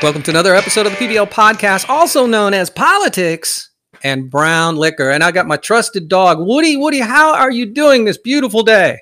Welcome to another episode of the PBL podcast, also known as Politics and Brown Liquor. And I got my trusted dog, Woody. Woody, how are you doing this beautiful day?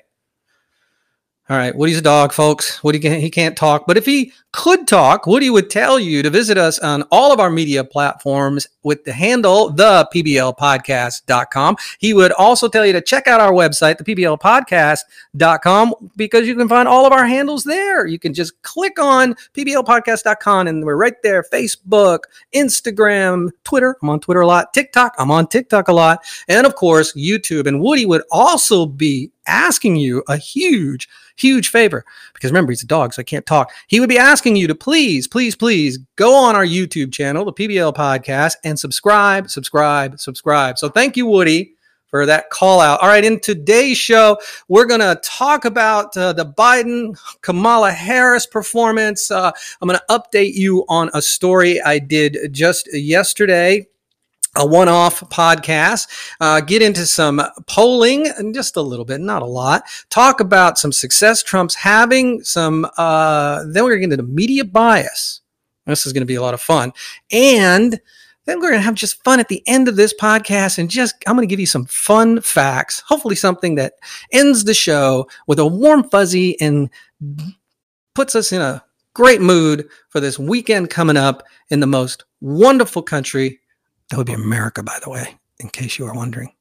All right, Woody's a dog, folks. Woody can, he can't talk, but if he could talk, Woody would tell you to visit us on all of our media platforms with the handle the pblpodcast.com. He would also tell you to check out our website, the pblpodcast.com, because you can find all of our handles there. You can just click on pblpodcast.com and we're right there. Facebook, Instagram, Twitter. I'm on Twitter a lot. TikTok. I'm on TikTok a lot. And of course, YouTube. And Woody would also be asking you a huge huge favor because remember he's a dog so i can't talk he would be asking you to please please please go on our youtube channel the pbl podcast and subscribe subscribe subscribe. So thank you woody for that call out. All right in today's show we're going to talk about uh, the biden kamala harris performance. Uh, i'm going to update you on a story i did just yesterday a one off podcast, uh, get into some polling and just a little bit, not a lot, talk about some success Trump's having, some, uh, then we're going to get into media bias. This is going to be a lot of fun. And then we're going to have just fun at the end of this podcast and just, I'm going to give you some fun facts, hopefully something that ends the show with a warm fuzzy and puts us in a great mood for this weekend coming up in the most wonderful country that would be America, by the way, in case you are wondering.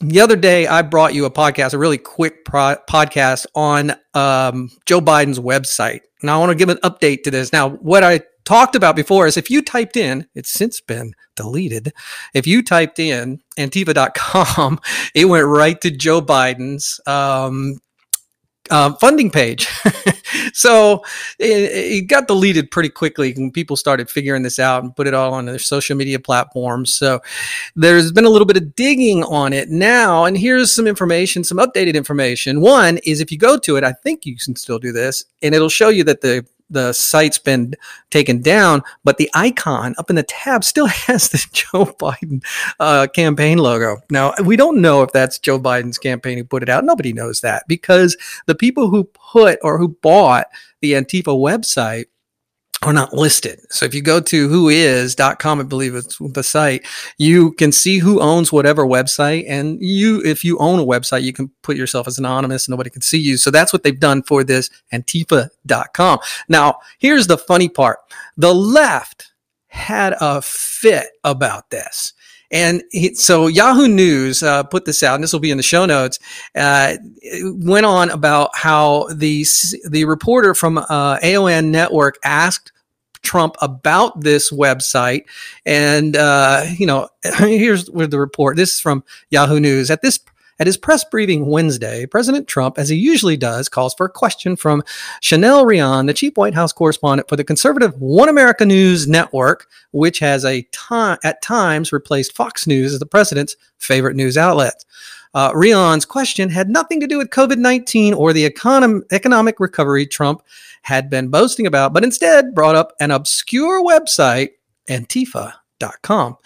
The other day, I brought you a podcast, a really quick pro- podcast on um, Joe Biden's website. Now, I want to give an update to this. Now, what I talked about before is if you typed in, it's since been deleted. If you typed in antifa.com, it went right to Joe Biden's um, uh, funding page. so it, it, got deleted pretty quickly when people started figuring this out and put it all on their social media platforms. So there's been a little bit of digging on it now. And here's some information, some updated information. One is if you go to it, I think you can still do this, and it'll show you that the the site's been taken down, but the icon up in the tab still has the Joe Biden uh, campaign logo. Now, we don't know if that's Joe Biden's campaign who put it out. Nobody knows that because the people who put or who bought the Antifa website are not listed. So if you go to whois.com, I believe it's the site, you can see who owns whatever website. And you, if you own a website, you can put yourself as anonymous and nobody can see you. So that's what they've done for this antifa.com. Now, here's the funny part. The left had a fit about this. And he, so Yahoo News uh, put this out, and this will be in the show notes. Uh, went on about how the the reporter from uh, AON Network asked Trump about this website. And, uh, you know, here's where the report. This is from Yahoo News. At this at his press briefing Wednesday, President Trump, as he usually does, calls for a question from Chanel Rion, the chief White House correspondent for the conservative One America News Network, which has a at times replaced Fox News as the president's favorite news outlet. Uh, Rion's question had nothing to do with COVID 19 or the econom- economic recovery Trump had been boasting about, but instead brought up an obscure website, Antifa.com.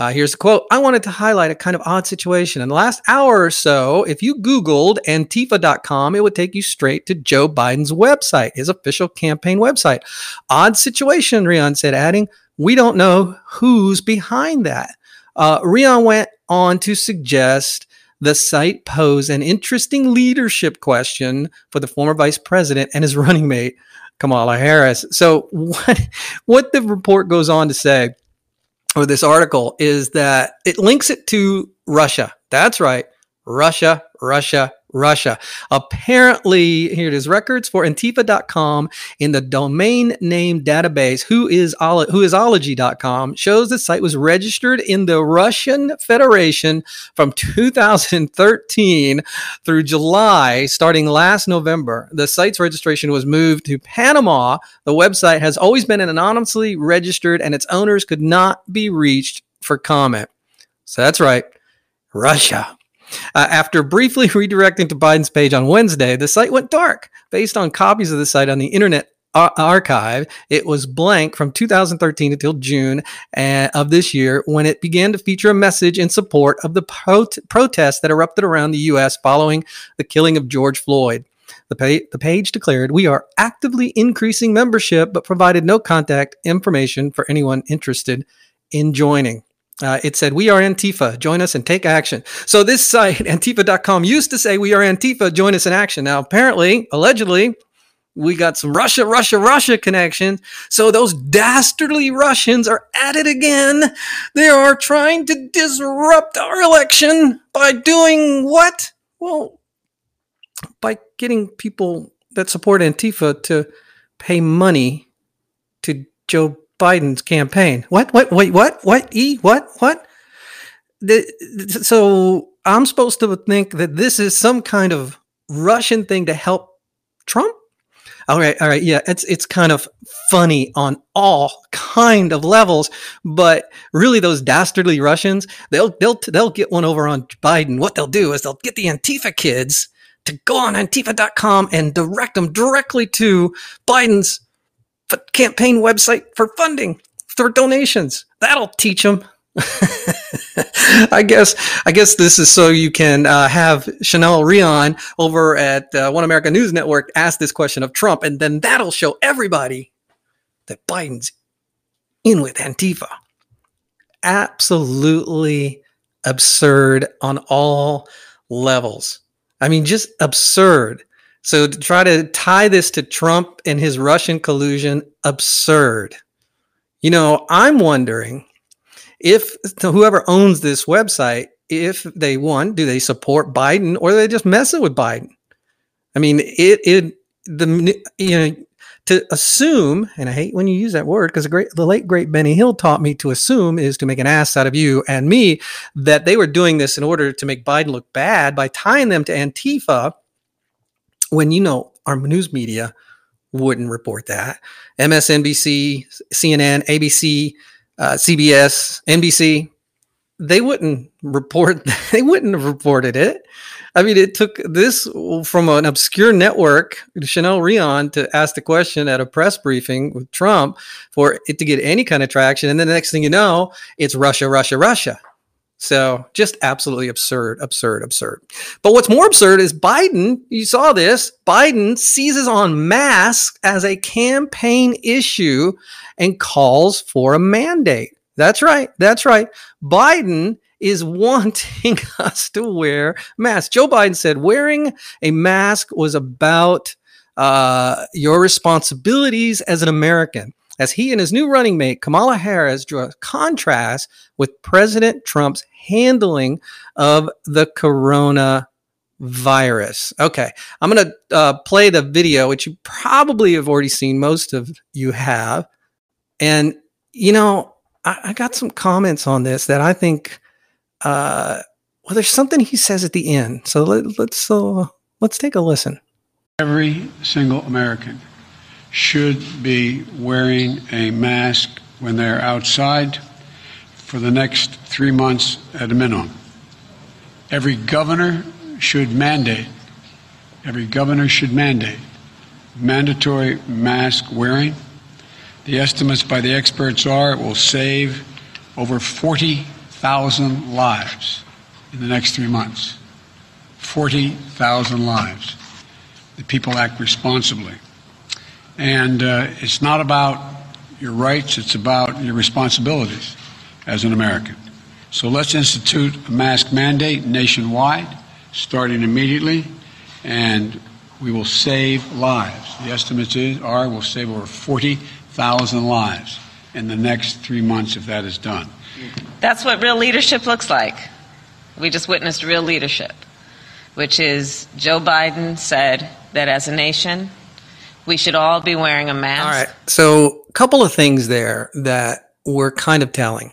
Uh, here's a quote I wanted to highlight a kind of odd situation. In the last hour or so, if you Googled Antifa.com, it would take you straight to Joe Biden's website, his official campaign website. Odd situation, Rion said, adding, We don't know who's behind that. Uh, Rion went on to suggest the site posed an interesting leadership question for the former vice president and his running mate, Kamala Harris. So, what, what the report goes on to say, or this article, is that it links it to Russia. That's right. Russia, Russia, Russia. Apparently, here it is records for Antifa.com in the domain name database, who is whoisology.com, shows the site was registered in the Russian Federation from 2013 through July, starting last November. The site's registration was moved to Panama. The website has always been anonymously registered, and its owners could not be reached for comment. So that's right, Russia. Uh, after briefly redirecting to Biden's page on Wednesday, the site went dark. Based on copies of the site on the Internet ar- Archive, it was blank from 2013 until June uh, of this year when it began to feature a message in support of the pro- protests that erupted around the U.S. following the killing of George Floyd. The, the page declared, We are actively increasing membership, but provided no contact information for anyone interested in joining. Uh, it said, We are Antifa. Join us and take action. So, this site, Antifa.com, used to say, We are Antifa. Join us in action. Now, apparently, allegedly, we got some Russia, Russia, Russia connections. So those dastardly Russians are at it again. They are trying to disrupt our election by doing what? Well, by getting people that support Antifa to pay money to Joe Biden's campaign. What? What? Wait, what? What? E? What? What? The, so I'm supposed to think that this is some kind of Russian thing to help Trump? All right, all right, yeah, it's it's kind of funny on all kind of levels, but really those dastardly Russians, they'll they'll they'll get one over on Biden. What they'll do is they'll get the Antifa kids to go on antifa.com and direct them directly to Biden's campaign website for funding, for donations. That'll teach them I guess I guess this is so you can uh, have Chanel Rion over at uh, One America News Network ask this question of Trump, and then that'll show everybody that Biden's in with Antifa. Absolutely absurd on all levels. I mean, just absurd. So to try to tie this to Trump and his Russian collusion, absurd. You know, I'm wondering if whoever owns this website, if they want, do they support Biden or they just messing with Biden? I mean, it it the you know to assume, and I hate when you use that word because the great the late great Benny Hill taught me to assume is to make an ass out of you and me that they were doing this in order to make Biden look bad by tying them to Antifa. When you know our news media wouldn't report that, MSNBC, CNN, ABC, uh, CBS, NBC, they wouldn't report. They wouldn't have reported it. I mean, it took this from an obscure network, Chanel Rion, to ask the question at a press briefing with Trump for it to get any kind of traction. And then the next thing you know, it's Russia, Russia, Russia. So just absolutely absurd, absurd, absurd. But what's more absurd is Biden, you saw this, Biden seizes on masks as a campaign issue and calls for a mandate. That's right. That's right. Biden is wanting us to wear masks. Joe Biden said wearing a mask was about uh, your responsibilities as an American as he and his new running mate, Kamala Harris, drew a contrast with President Trump's handling of the corona virus. Okay, I'm going to uh, play the video, which you probably have already seen. Most of you have. And, you know, I, I got some comments on this that I think, uh, well, there's something he says at the end. So let, let's, uh, let's take a listen. Every single American should be wearing a mask when they're outside for the next three months at a minimum. Every governor should mandate, every governor should mandate mandatory mask wearing. The estimates by the experts are it will save over 40,000 lives in the next three months. 40,000 lives. The people act responsibly. And uh, it's not about your rights, it's about your responsibilities as an American. So let's institute a mask mandate nationwide, starting immediately, and we will save lives. The estimates are we'll save over 40,000 lives in the next three months if that is done. That's what real leadership looks like. We just witnessed real leadership, which is Joe Biden said that as a nation, we should all be wearing a mask. All right. So, a couple of things there that were kind of telling.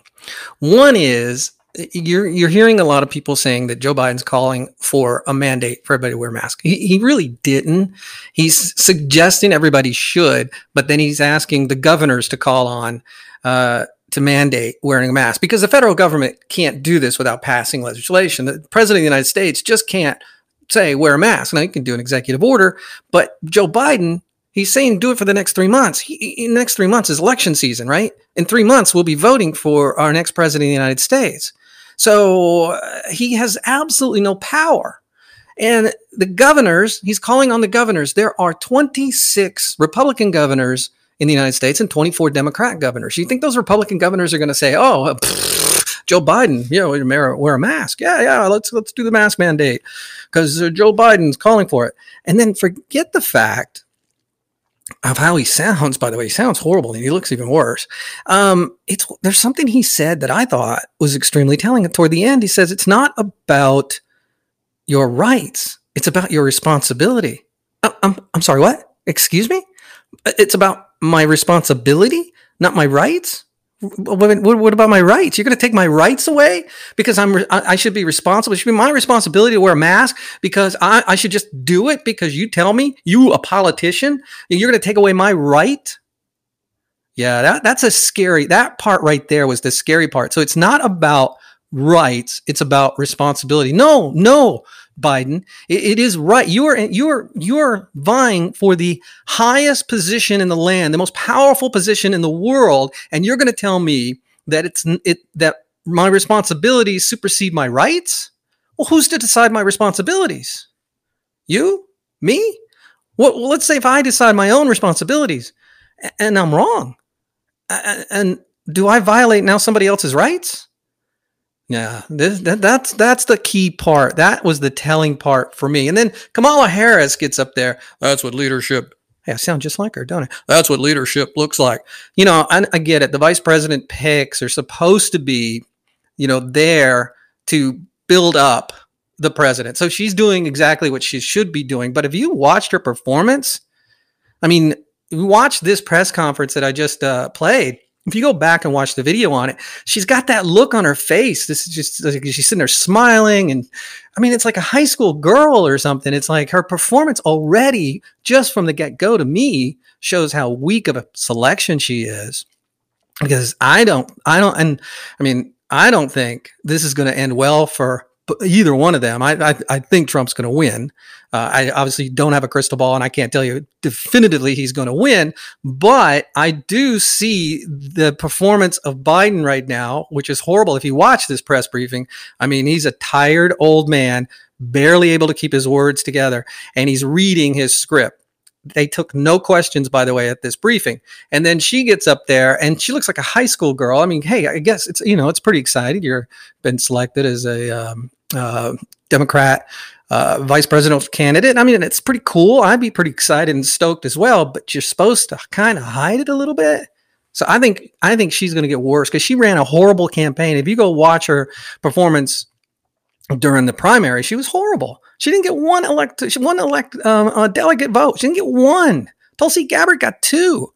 One is you're you're hearing a lot of people saying that Joe Biden's calling for a mandate for everybody to wear masks. He, he really didn't. He's suggesting everybody should, but then he's asking the governors to call on uh, to mandate wearing a mask because the federal government can't do this without passing legislation. The president of the United States just can't say wear a mask. Now he can do an executive order, but Joe Biden He's saying do it for the next three months. He, next three months is election season, right? In three months, we'll be voting for our next president of the United States. So uh, he has absolutely no power. And the governors, he's calling on the governors. There are 26 Republican governors in the United States and 24 Democrat governors. You think those Republican governors are going to say, "Oh, pfft, Joe Biden, you know, wear, wear a mask. Yeah, yeah, let's let's do the mask mandate because uh, Joe Biden's calling for it." And then forget the fact of how he sounds. By the way, he sounds horrible, and he looks even worse. Um, it's there's something he said that I thought was extremely telling. Toward the end, he says it's not about your rights; it's about your responsibility. Uh, I'm I'm sorry, what? Excuse me? It's about my responsibility, not my rights. What, what, about my rights? You're going to take my rights away because I'm I, should be responsible. It should be my responsibility to wear a mask because I, I should just do it because you tell me you a politician you're going to take away my right. Yeah, that that's a scary. That part right there was the scary part. So it's not about rights; it's about responsibility. No, no, Biden. it, it is right. You are you are you are vying for the highest position in the land, the most powerful position in the world, and you're going to tell me that it's it that my responsibilities supersede my rights? Well, who's to decide my responsibilities? You? Me? Well, let's say if I decide my own responsibilities and I'm wrong, and do I violate now somebody else's rights? Yeah, this, that, that's that's the key part. That was the telling part for me. And then Kamala Harris gets up there. That's what leadership. Hey, I sound just like her, don't I? That's what leadership looks like. You know, I, I get it. The vice president picks are supposed to be, you know, there to build up the president. So she's doing exactly what she should be doing. But if you watched her performance, I mean, watch this press conference that I just uh, played if you go back and watch the video on it, she's got that look on her face. This is just like she's sitting there smiling. And I mean, it's like a high school girl or something. It's like her performance already, just from the get go to me, shows how weak of a selection she is. Because I don't, I don't, and I mean, I don't think this is going to end well for either one of them. I, I, I think Trump's going to win. Uh, I obviously don't have a crystal ball and I can't tell you definitively he's going to win, but I do see the performance of Biden right now, which is horrible. If you watch this press briefing, I mean, he's a tired old man, barely able to keep his words together, and he's reading his script. They took no questions, by the way, at this briefing. And then she gets up there and she looks like a high school girl. I mean, hey, I guess it's, you know, it's pretty exciting. You're been selected as a um, uh, Democrat uh, vice presidential candidate. I mean, it's pretty cool. I'd be pretty excited and stoked as well, but you're supposed to kind of hide it a little bit. So I think I think she's going to get worse because she ran a horrible campaign. If you go watch her performance during the primary, she was horrible. She didn't get one elect, one elect um, uh, delegate vote. She didn't get one. Tulsi Gabbard got two.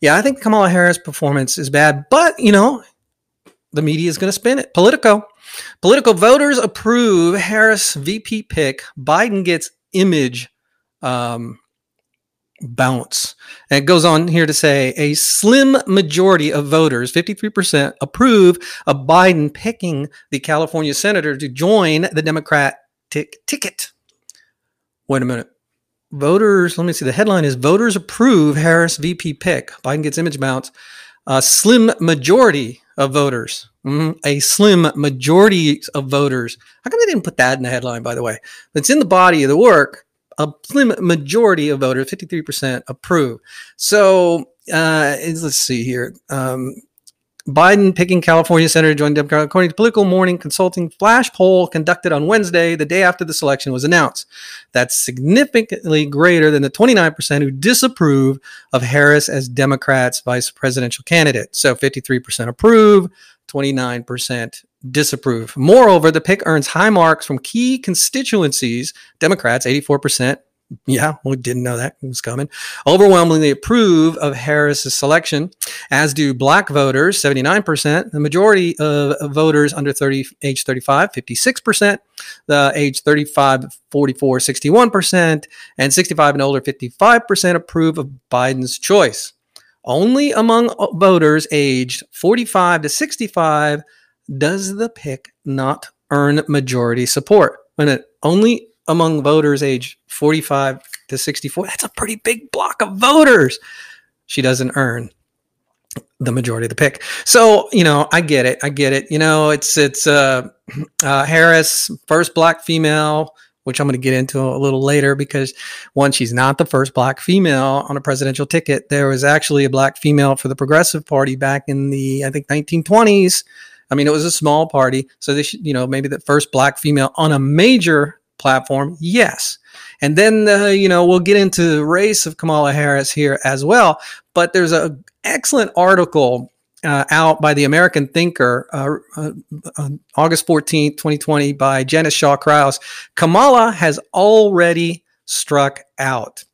Yeah, I think Kamala Harris' performance is bad, but you know, the media is going to spin it. Politico. Politico voters approve Harris VP pick. Biden gets image um, bounce. And it goes on here to say a slim majority of voters, 53%, approve of Biden picking the California senator to join the Democratic ticket. Wait a minute. Voters, let me see. The headline is Voters approve Harris VP pick. Biden gets image bounce. A slim majority of voters. Mm-hmm. A slim majority of voters. How come they didn't put that in the headline, by the way? It's in the body of the work. A slim majority of voters, 53%, approve. So uh, let's see here. Um, Biden picking California Senator to join Democrat, according to Politico Morning Consulting flash poll conducted on Wednesday, the day after the selection was announced. That's significantly greater than the 29% who disapprove of Harris as Democrats' vice presidential candidate. So 53% approve, 29% disapprove. Moreover, the pick earns high marks from key constituencies. Democrats, 84%, yeah, we didn't know that was coming. Overwhelmingly approve of Harris's selection, as do black voters, 79%. The majority of voters under 30, age 35, 56%. The age 35, 44, 61%. And 65 and older, 55% approve of Biden's choice. Only among voters aged 45 to 65 does the pick not earn majority support. When it only among voters age 45 to 64. That's a pretty big block of voters. She doesn't earn the majority of the pick. So, you know, I get it. I get it. You know, it's it's uh, uh Harris, first black female which I'm going to get into a little later because one, she's not the first black female on a presidential ticket. There was actually a black female for the Progressive Party back in the, I think, 1920s. I mean, it was a small party. So should, you know, maybe the first black female on a major platform. Yes. And then, uh, you know, we'll get into the race of Kamala Harris here as well. But there's an excellent article uh, out by the American Thinker, uh, uh, uh August 14th, 2020, by Janice Shaw Crouse. Kamala has already struck out.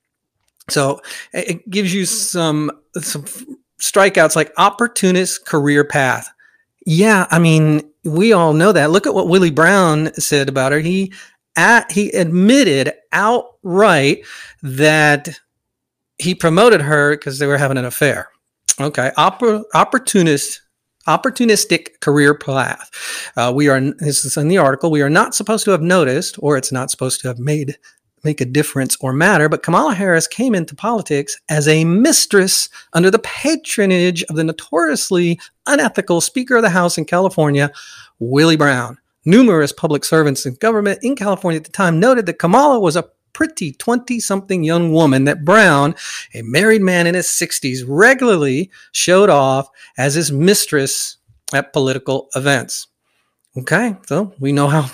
So it gives you some, some strikeouts like opportunist career path. Yeah, I mean, we all know that. Look at what Willie Brown said about her. He at, he admitted outright that he promoted her because they were having an affair. Okay, Oppor- opportunist opportunistic career path. Uh, we are this is in the article. We are not supposed to have noticed, or it's not supposed to have made make a difference or matter. But Kamala Harris came into politics as a mistress under the patronage of the notoriously unethical Speaker of the House in California, Willie Brown. Numerous public servants in government in California at the time noted that Kamala was a pretty 20 something young woman that Brown, a married man in his 60s, regularly showed off as his mistress at political events. Okay, so we know how,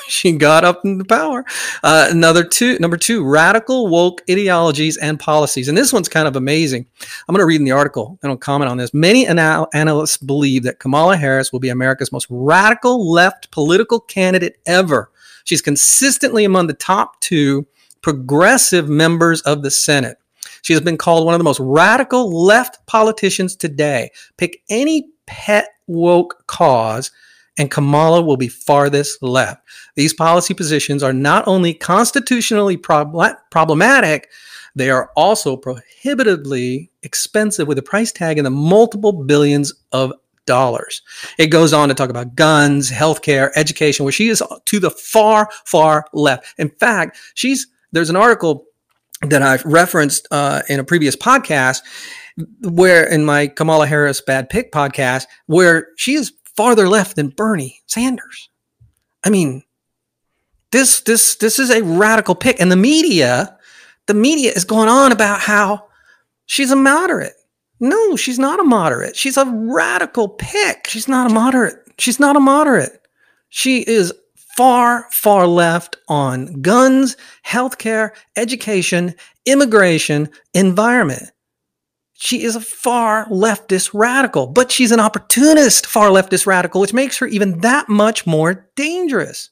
she got up in the power. Uh, another two, number two, radical woke ideologies and policies, and this one's kind of amazing. I'm going to read in the article and I'll comment on this. Many anal- analysts believe that Kamala Harris will be America's most radical left political candidate ever. She's consistently among the top two progressive members of the Senate. She has been called one of the most radical left politicians today. Pick any pet woke cause and Kamala will be farthest left. These policy positions are not only constitutionally prob- problematic, they are also prohibitively expensive with a price tag in the multiple billions of dollars. It goes on to talk about guns, healthcare, education, where she is to the far, far left. In fact, she's there's an article that I've referenced uh, in a previous podcast where in my Kamala Harris Bad Pick podcast, where she is farther left than Bernie Sanders. I mean, this this this is a radical pick, and the media, the media is going on about how she's a moderate. No, she's not a moderate. She's a radical pick. She's not a moderate. She's not a moderate. She is far, far left on guns, healthcare, education, immigration, environment. She is a far leftist radical, but she's an opportunist far leftist radical, which makes her even that much more dangerous.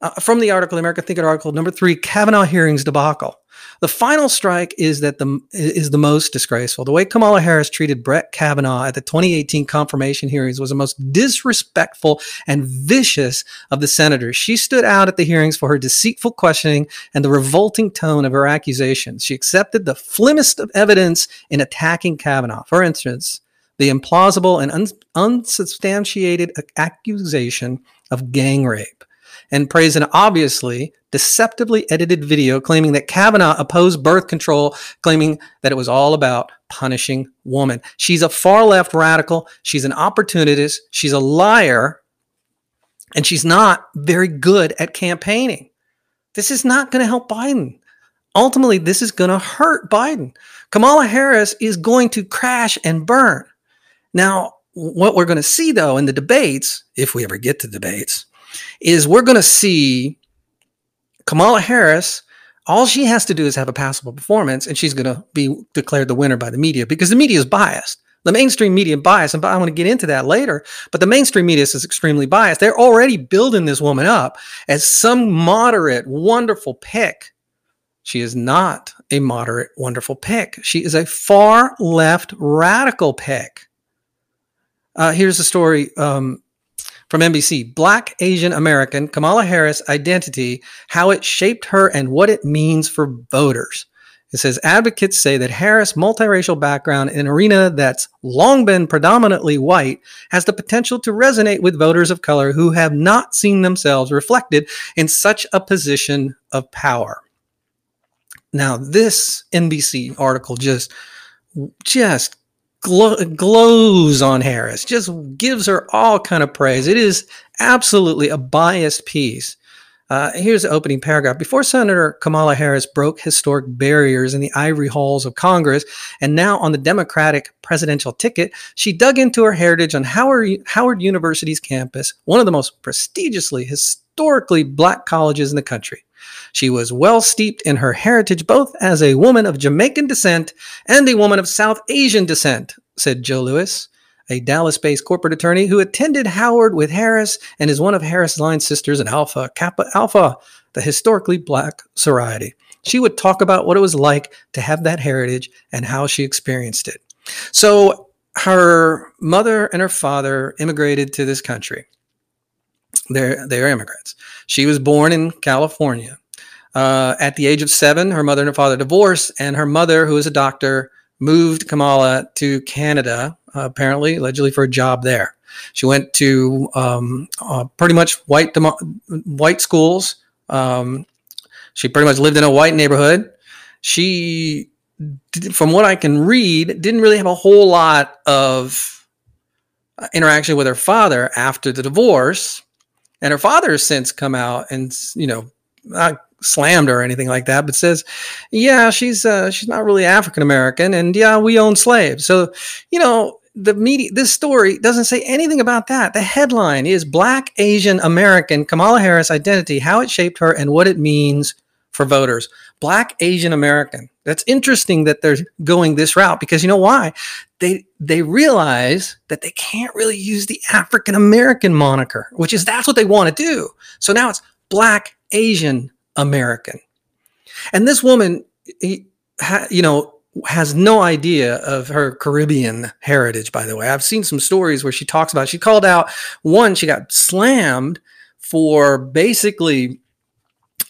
Uh, from the article, the American Thinker article, number three, Kavanaugh hearings debacle. The final strike is that the is the most disgraceful. The way Kamala Harris treated Brett Kavanaugh at the 2018 confirmation hearings was the most disrespectful and vicious of the senators. She stood out at the hearings for her deceitful questioning and the revolting tone of her accusations. She accepted the flimmest of evidence in attacking Kavanaugh. For instance, the implausible and un- unsubstantiated accusation of gang rape and praised an obviously deceptively edited video claiming that Kavanaugh opposed birth control, claiming that it was all about punishing women. She's a far left radical. She's an opportunist. She's a liar. And she's not very good at campaigning. This is not going to help Biden. Ultimately, this is going to hurt Biden. Kamala Harris is going to crash and burn. Now, what we're going to see, though, in the debates, if we ever get to debates, is we're going to see Kamala Harris. All she has to do is have a passable performance, and she's going to be declared the winner by the media because the media is biased. The mainstream media bias, and I want to get into that later, but the mainstream media is extremely biased. They're already building this woman up as some moderate, wonderful pick. She is not a moderate, wonderful pick. She is a far left radical pick. Uh, here's a story um, from NBC Black Asian American Kamala Harris identity, how it shaped her and what it means for voters. It says advocates say that Harris' multiracial background in an arena that's long been predominantly white has the potential to resonate with voters of color who have not seen themselves reflected in such a position of power. Now, this NBC article just just glows on Harris, just gives her all kind of praise. It is absolutely a biased piece. Uh, here's the opening paragraph. Before Senator Kamala Harris broke historic barriers in the ivory halls of Congress, and now on the Democratic presidential ticket, she dug into her heritage on Howard, Howard University's campus, one of the most prestigiously, historically black colleges in the country. She was well steeped in her heritage, both as a woman of Jamaican descent and a woman of South Asian descent, said Joe Lewis, a Dallas based corporate attorney who attended Howard with Harris and is one of Harris' line sisters in Alpha Kappa Alpha, the historically black sorority. She would talk about what it was like to have that heritage and how she experienced it. So, her mother and her father immigrated to this country. They're, they're immigrants. She was born in California. Uh, at the age of seven, her mother and her father divorced, and her mother, who is a doctor, moved Kamala to Canada, uh, apparently, allegedly for a job there. She went to um, uh, pretty much white demo- white schools. Um, she pretty much lived in a white neighborhood. She, from what I can read, didn't really have a whole lot of uh, interaction with her father after the divorce. And her father has since come out and, you know, slammed her or anything like that, but says, yeah, she's uh, she's not really African American, and yeah, we own slaves. So, you know, the media, this story doesn't say anything about that. The headline is Black Asian American Kamala Harris Identity, How It Shaped Her and What It Means for Voters. Black Asian American. That's interesting that they're going this route because you know why? They they realize that they can't really use the African American moniker, which is that's what they want to do. So now it's Black Asian American. And this woman, he, ha, you know, has no idea of her Caribbean heritage, by the way. I've seen some stories where she talks about, she called out one, she got slammed for basically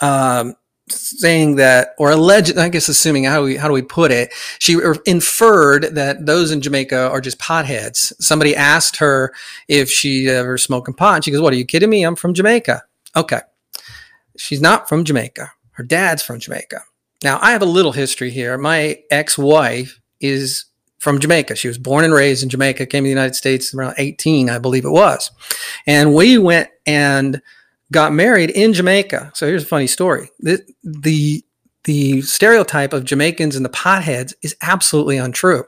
um, saying that, or alleged, I guess, assuming how do we how do we put it? She inferred that those in Jamaica are just potheads. Somebody asked her if she ever smoking pot, and she goes, "What are you kidding me? I'm from Jamaica." Okay, she's not from Jamaica. Her dad's from Jamaica. Now, I have a little history here. My ex wife is from Jamaica. She was born and raised in Jamaica, came to the United States around 18, I believe it was. And we went and got married in Jamaica. So here's a funny story. The, the, the stereotype of Jamaicans and the potheads is absolutely untrue.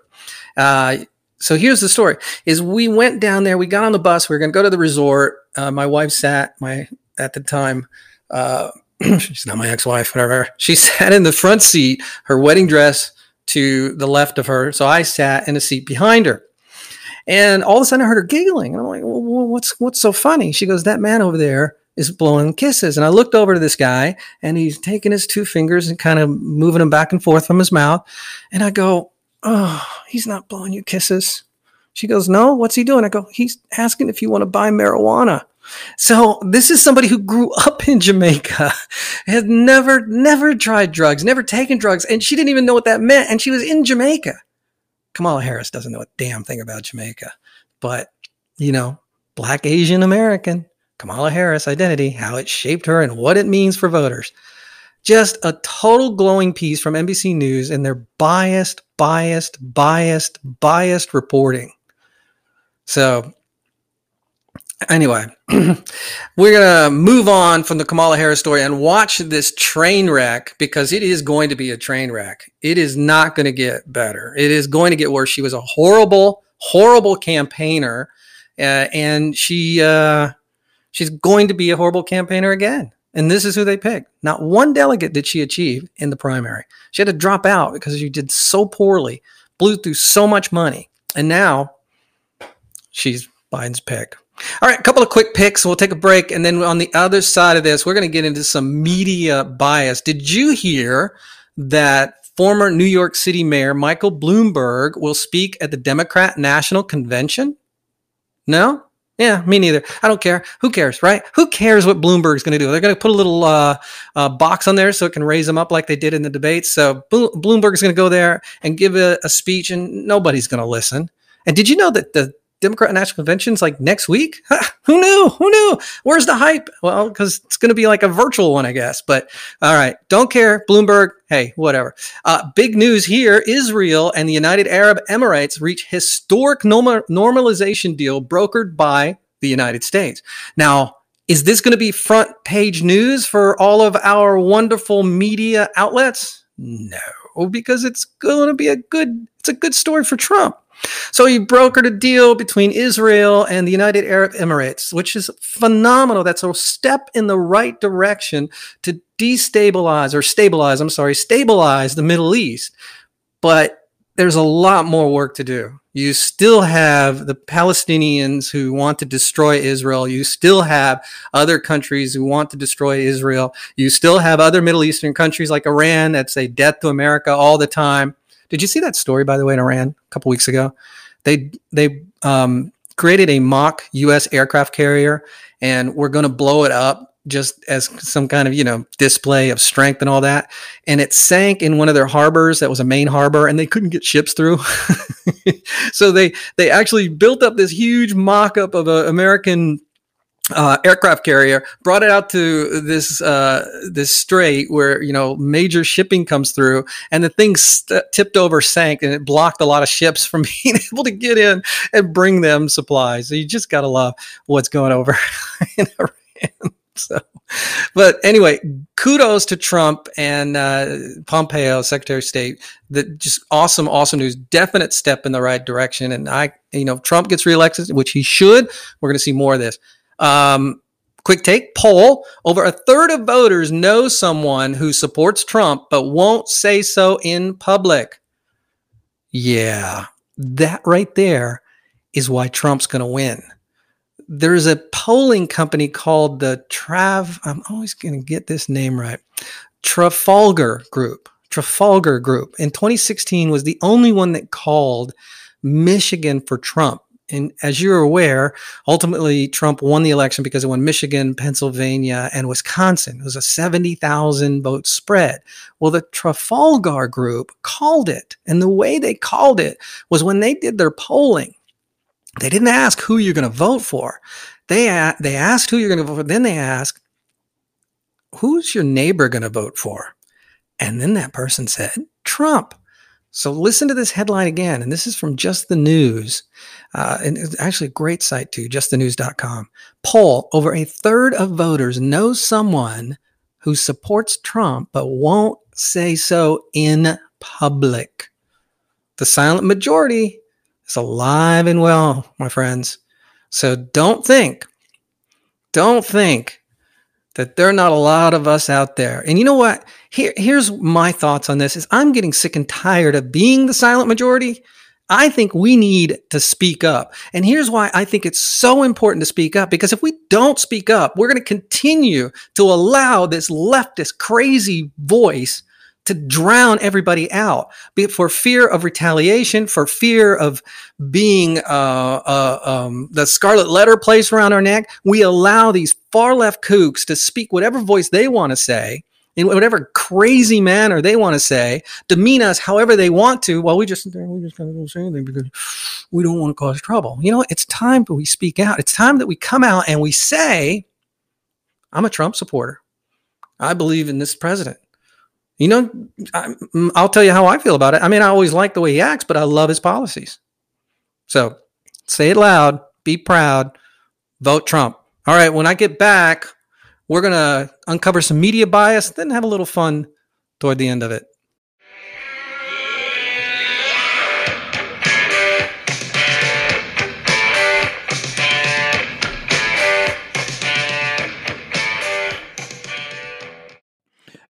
Uh, so here's the story is we went down there we got on the bus we were going to go to the resort uh, my wife sat my at the time uh, she's not my ex-wife, whatever. She sat in the front seat, her wedding dress to the left of her. So I sat in a seat behind her. And all of a sudden I heard her giggling. And I'm like, well, what's what's so funny? She goes, that man over there is blowing kisses. And I looked over to this guy and he's taking his two fingers and kind of moving them back and forth from his mouth. And I go, oh, he's not blowing you kisses. She goes, no, what's he doing? I go, he's asking if you want to buy marijuana. So this is somebody who grew up in Jamaica, had never, never tried drugs, never taken drugs, and she didn't even know what that meant. And she was in Jamaica. Kamala Harris doesn't know a damn thing about Jamaica, but you know, black Asian American, Kamala Harris identity, how it shaped her and what it means for voters. Just a total glowing piece from NBC News and their biased, biased, biased, biased reporting. So Anyway, we're going to move on from the Kamala Harris story and watch this train wreck because it is going to be a train wreck. It is not going to get better. It is going to get worse. She was a horrible, horrible campaigner, uh, and she uh, she's going to be a horrible campaigner again. And this is who they picked. Not one delegate did she achieve in the primary. She had to drop out because she did so poorly, blew through so much money, and now she's Biden's pick. All right, a couple of quick picks. We'll take a break. And then on the other side of this, we're going to get into some media bias. Did you hear that former New York City Mayor Michael Bloomberg will speak at the Democrat National Convention? No? Yeah, me neither. I don't care. Who cares, right? Who cares what Bloomberg's going to do? They're going to put a little uh, uh, box on there so it can raise them up like they did in the debates. So Bloomberg's going to go there and give a, a speech, and nobody's going to listen. And did you know that the Democrat National Convention's like next week. Who knew? Who knew? Where's the hype? Well, because it's going to be like a virtual one, I guess. But all right, don't care. Bloomberg, hey, whatever. Uh, big news here Israel and the United Arab Emirates reach historic normalization deal brokered by the United States. Now, Is this going to be front page news for all of our wonderful media outlets? No, because it's going to be a good it's a good story for Trump. So he brokered a deal between Israel and the United Arab Emirates, which is phenomenal. That's a step in the right direction to destabilize or stabilize, I'm sorry, stabilize the Middle East. But there's a lot more work to do. You still have the Palestinians who want to destroy Israel. You still have other countries who want to destroy Israel. You still have other Middle Eastern countries like Iran that say death to America all the time. Did you see that story, by the way, in Iran a couple weeks ago? They they um, created a mock U.S. aircraft carrier, and we're going to blow it up just as some kind of you know display of strength and all that. And it sank in one of their harbors that was a main harbor, and they couldn't get ships through. so they they actually built up this huge mock-up of an American uh, aircraft carrier, brought it out to this uh, this strait where you know major shipping comes through, and the thing st- tipped over, sank, and it blocked a lot of ships from being able to get in and bring them supplies. So you just gotta love what's going over in Iran. So, but anyway, kudos to Trump and uh, Pompeo, Secretary of State. That just awesome, awesome news. Definite step in the right direction. And I, you know, Trump gets reelected, which he should. We're going to see more of this. Um, quick take poll over a third of voters know someone who supports Trump but won't say so in public. Yeah, that right there is why Trump's going to win. There's a polling company called the Trav, I'm always going to get this name right. Trafalgar Group. Trafalgar Group in 2016 was the only one that called Michigan for Trump. And as you're aware, ultimately Trump won the election because it won Michigan, Pennsylvania, and Wisconsin. It was a 70,000 vote spread. Well, the Trafalgar group called it. And the way they called it was when they did their polling, they didn't ask who you're going to vote for. They, a- they asked who you're going to vote for. Then they asked, who's your neighbor going to vote for? And then that person said, Trump. So listen to this headline again. And this is from Just the News. Uh, and it's actually a great site too, justthenews.com. Poll over a third of voters know someone who supports Trump but won't say so in public. The silent majority is alive and well, my friends. So don't think, don't think that there are not a lot of us out there. And you know what? Here, here's my thoughts on this is I'm getting sick and tired of being the silent majority. I think we need to speak up. And here's why I think it's so important to speak up because if we don't speak up, we're going to continue to allow this leftist crazy voice to drown everybody out, for fear of retaliation, for fear of being uh, uh, um, the scarlet letter placed around our neck. We allow these far left kooks to speak whatever voice they want to say in whatever crazy manner they want to say, demean us however they want to. Well, we just we just don't say anything because we don't want to cause trouble. You know, it's time that we speak out. It's time that we come out and we say, "I'm a Trump supporter. I believe in this president." You know, I, mm, I'll tell you how I feel about it. I mean, I always like the way he acts, but I love his policies. So say it loud, be proud, vote Trump. All right, when I get back, we're going to uncover some media bias, then have a little fun toward the end of it.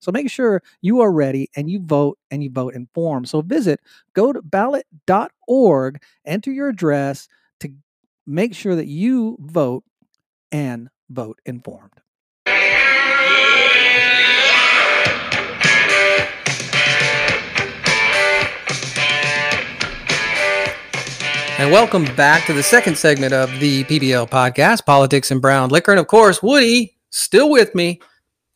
So make sure you are ready and you vote and you vote informed. So visit go to ballot.org, enter your address to make sure that you vote and vote informed. And welcome back to the second segment of the PBL podcast, Politics and Brown Liquor. And of course, Woody, still with me.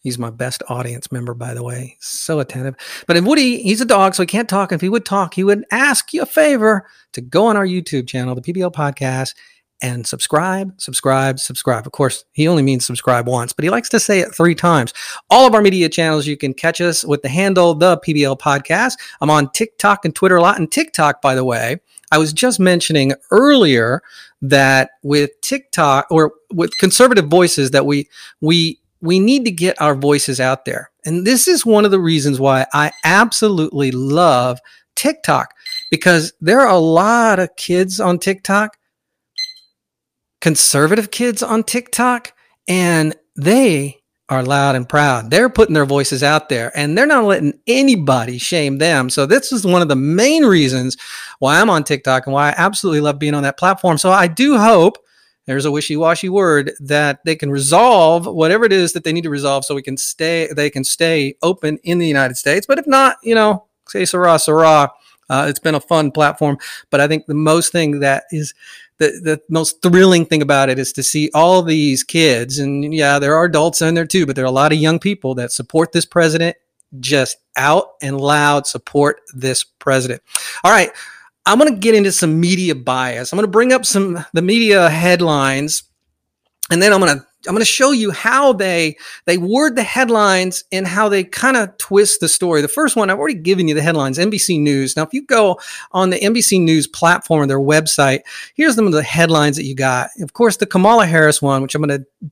He's my best audience member, by the way. So attentive. But if Woody, he's a dog, so he can't talk. If he would talk, he would ask you a favor to go on our YouTube channel, the PBL Podcast, and subscribe, subscribe, subscribe. Of course, he only means subscribe once, but he likes to say it three times. All of our media channels, you can catch us with the handle the PBL Podcast. I'm on TikTok and Twitter a lot. And TikTok, by the way, I was just mentioning earlier that with TikTok or with conservative voices that we we we need to get our voices out there. And this is one of the reasons why I absolutely love TikTok because there are a lot of kids on TikTok, conservative kids on TikTok, and they are loud and proud. They're putting their voices out there and they're not letting anybody shame them. So, this is one of the main reasons why I'm on TikTok and why I absolutely love being on that platform. So, I do hope there's a wishy-washy word that they can resolve whatever it is that they need to resolve so we can stay they can stay open in the united states. But if not you know say sarah sarah uh, it's been a fun platform. But i think the most thing that is the, the most thrilling thing about it is to see all these kids and yeah there are adults in there too but there are a lot of young people that support this president just out and loud support this president. All right I'm going to get into some media bias. I'm going to bring up some the media headlines, and then I'm going to I'm going to show you how they they word the headlines and how they kind of twist the story. The first one I've already given you the headlines. NBC News. Now, if you go on the NBC News platform or their website, here's some of the headlines that you got. Of course, the Kamala Harris one, which I'm going to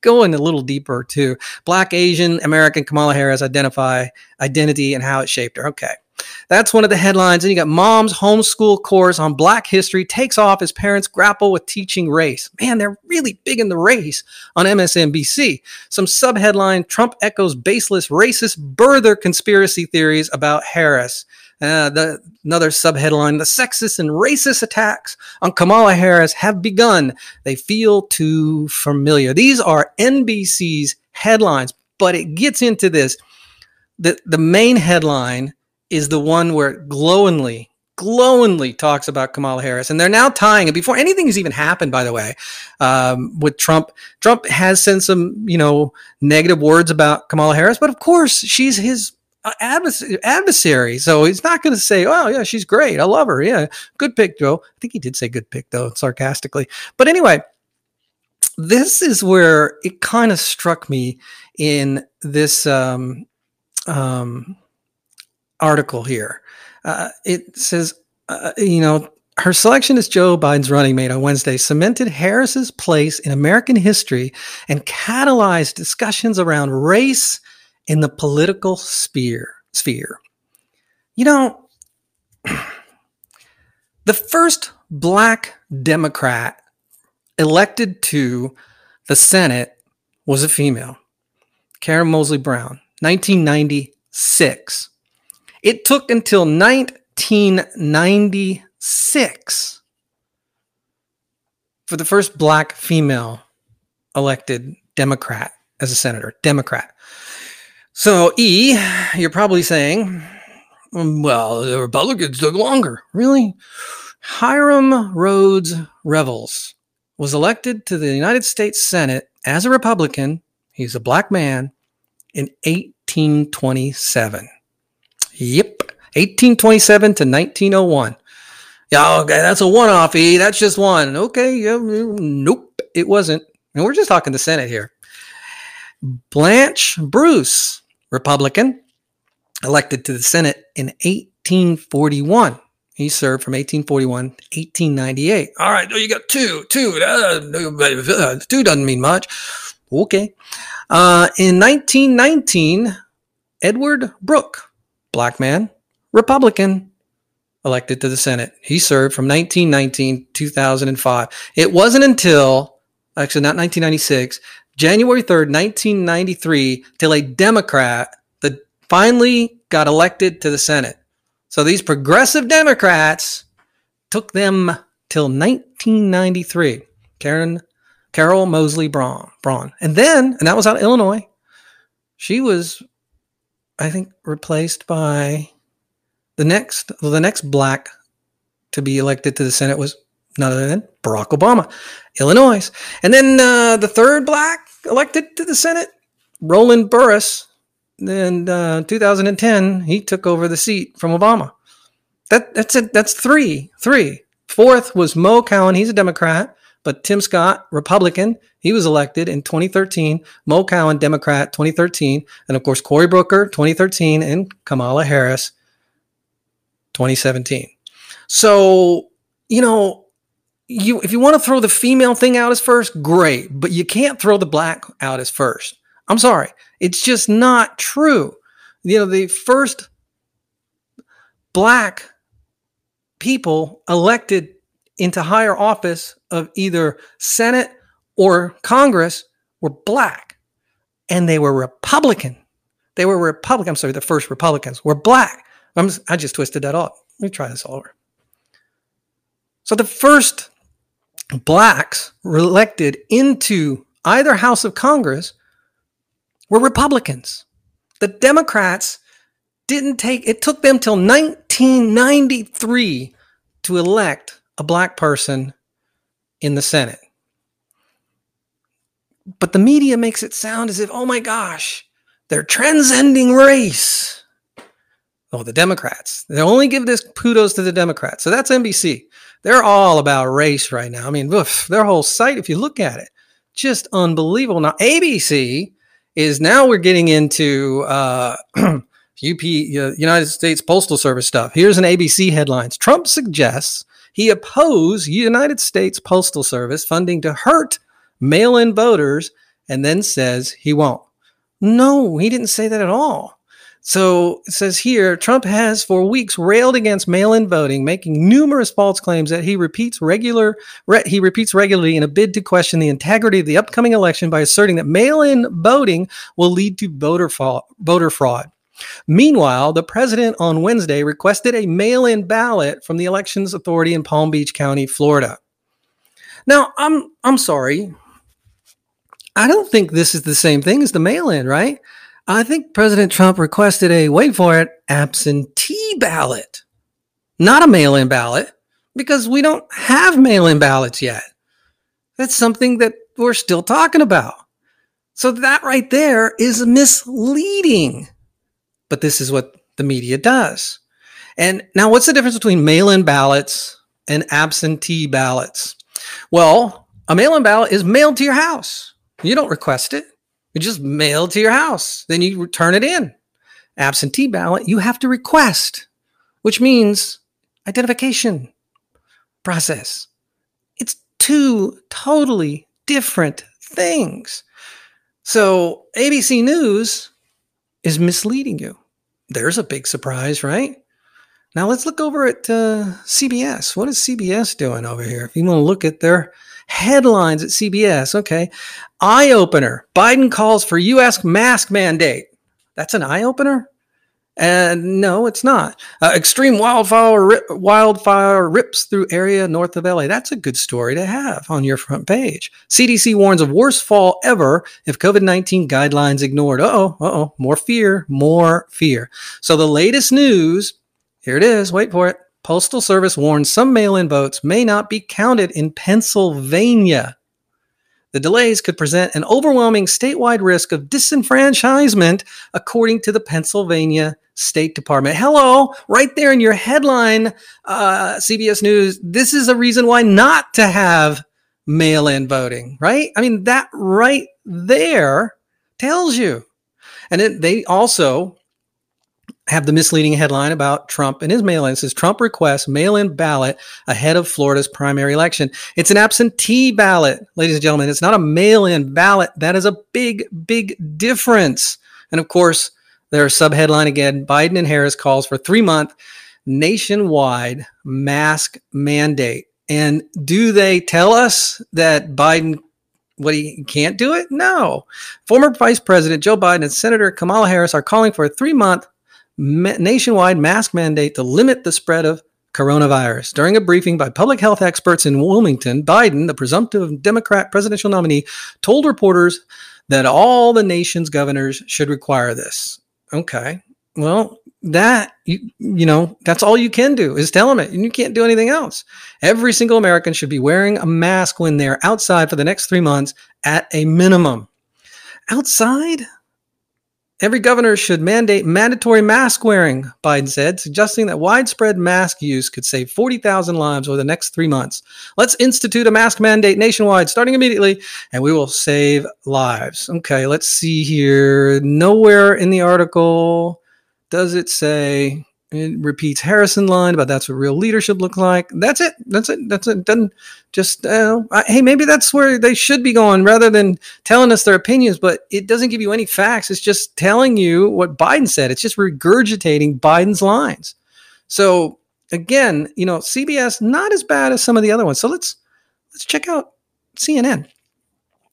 go in a little deeper too. Black Asian American Kamala Harris identify identity and how it shaped her. Okay. That's one of the headlines. And you got mom's homeschool course on Black history takes off as parents grapple with teaching race. Man, they're really big in the race on MSNBC. Some subheadline Trump echoes baseless racist birther conspiracy theories about Harris. Uh, the, another subheadline The sexist and racist attacks on Kamala Harris have begun. They feel too familiar. These are NBC's headlines, but it gets into this. The, the main headline is the one where glowingly, glowingly talks about Kamala Harris, and they're now tying it before anything has even happened. By the way, um, with Trump, Trump has sent some you know negative words about Kamala Harris, but of course she's his uh, adversary. So he's not going to say, "Oh yeah, she's great. I love her. Yeah, good pick, Joe." I think he did say "good pick" though, sarcastically. But anyway, this is where it kind of struck me in this um, um, article here. Uh, it says, uh, you know, her selection as Joe Biden's running mate on Wednesday cemented Harris's place in American history and catalyzed discussions around race in the political sphere. Sphere. You know, the first black Democrat elected to the Senate was a female, Karen Moseley Brown, 1996. It took until 1996 for the first black female elected Democrat as a senator. Democrat. So, E, you're probably saying, well, the Republicans took longer. Really? Hiram Rhodes Revels was elected to the United States Senate as a Republican. He's a black man in 1827. Yep. 1827 to 1901. Yeah, okay, that's a one off, E. That's just one. Okay, yeah, nope, it wasn't. And we're just talking the Senate here. Blanche Bruce, Republican, elected to the Senate in 1841. He served from 1841 to 1898. All right, no, you got two, two. Uh, two doesn't mean much. Okay. Uh, in 1919, Edward Brooke, black man, Republican, elected to the Senate. He served from 1919 2005. It wasn't until actually not 1996, January 3rd, 1993, till a Democrat that finally got elected to the Senate. So these progressive Democrats took them till 1993. Karen Carol Moseley Braun, Braun. And then, and that was out of Illinois. She was I think replaced by the next the next black to be elected to the Senate was none other than Barack Obama, Illinois. And then uh, the third black elected to the Senate Roland Burris, in uh, 2010, he took over the seat from Obama. That that's it. That's three. Three. Fourth was Mo Cowan. He's a Democrat, but Tim Scott, Republican. He was elected in 2013. Mo Cowan, Democrat, 2013, and of course Cory Booker, 2013, and Kamala Harris, 2017. So you know, you if you want to throw the female thing out as first, great, but you can't throw the black out as first. I'm sorry. It's just not true. You know, the first black people elected into higher office of either Senate or Congress were black and they were Republican. They were Republican. I'm sorry, the first Republicans were black. I'm, I just twisted that up. Let me try this all over. So the first blacks elected into either House of Congress were Republicans. The Democrats didn't take it took them till 1993 to elect a black person in the Senate. But the media makes it sound as if, oh my gosh, they're transcending race. Oh, the Democrats. They only give this kudos to the Democrats. So that's NBC. They're all about race right now. I mean, oof, their whole site, if you look at it, just unbelievable. Now, ABC is now we're getting into uh, UP, uh, United States Postal Service stuff. Here's an ABC headlines Trump suggests he oppose United States Postal Service funding to hurt mail in voters and then says he won't. No, he didn't say that at all. So it says here Trump has for weeks railed against mail-in voting, making numerous false claims that he repeats regular re- he repeats regularly in a bid to question the integrity of the upcoming election by asserting that mail-in voting will lead to voter fa- voter fraud. Meanwhile, the president on Wednesday requested a mail-in ballot from the Elections Authority in Palm Beach County, Florida. Now, I'm I'm sorry. I don't think this is the same thing as the mail-in, right? I think President Trump requested a, wait for it, absentee ballot, not a mail in ballot, because we don't have mail in ballots yet. That's something that we're still talking about. So that right there is misleading. But this is what the media does. And now, what's the difference between mail in ballots and absentee ballots? Well, a mail in ballot is mailed to your house. You don't request it. You just mail to your house. Then you return it in. Absentee ballot, you have to request, which means identification process. It's two totally different things. So ABC News is misleading you. There's a big surprise, right? Now let's look over at uh, CBS. What is CBS doing over here? If you want to look at their headlines at CBS. Okay. Eye opener Biden calls for U.S. mask mandate. That's an eye opener? And no, it's not. Uh, extreme wildfire rip, wildfire rips through area north of LA. That's a good story to have on your front page. CDC warns of worst fall ever if COVID 19 guidelines ignored. Oh, oh, more fear, more fear. So the latest news here it is. Wait for it. Postal Service warns some mail in votes may not be counted in Pennsylvania. The delays could present an overwhelming statewide risk of disenfranchisement, according to the Pennsylvania State Department. Hello, right there in your headline, uh, CBS News. This is a reason why not to have mail in voting, right? I mean, that right there tells you. And it, they also have the misleading headline about Trump and his mail in. says Trump requests mail in ballot ahead of Florida's primary election. It's an absentee ballot, ladies and gentlemen. It's not a mail in ballot. That is a big, big difference. And of course, their subheadline again Biden and Harris calls for three month nationwide mask mandate. And do they tell us that Biden what he can't do it? No. Former Vice President Joe Biden and Senator Kamala Harris are calling for a three month nationwide mask mandate to limit the spread of coronavirus. During a briefing by public health experts in Wilmington, Biden, the presumptive Democrat presidential nominee, told reporters that all the nation's governors should require this. Okay. Well, that you you know, that's all you can do is tell them it, and you can't do anything else. Every single American should be wearing a mask when they're outside for the next 3 months at a minimum. Outside? Every governor should mandate mandatory mask wearing, Biden said, suggesting that widespread mask use could save 40,000 lives over the next three months. Let's institute a mask mandate nationwide starting immediately, and we will save lives. Okay, let's see here. Nowhere in the article does it say it repeats Harrison line about that's what real leadership looks like. That's it. That's it. That's it. Doesn't just uh, hey, maybe that's where they should be going rather than telling us their opinions. But it doesn't give you any facts. It's just telling you what Biden said. It's just regurgitating Biden's lines. So again, you know, CBS not as bad as some of the other ones. So let's let's check out CNN.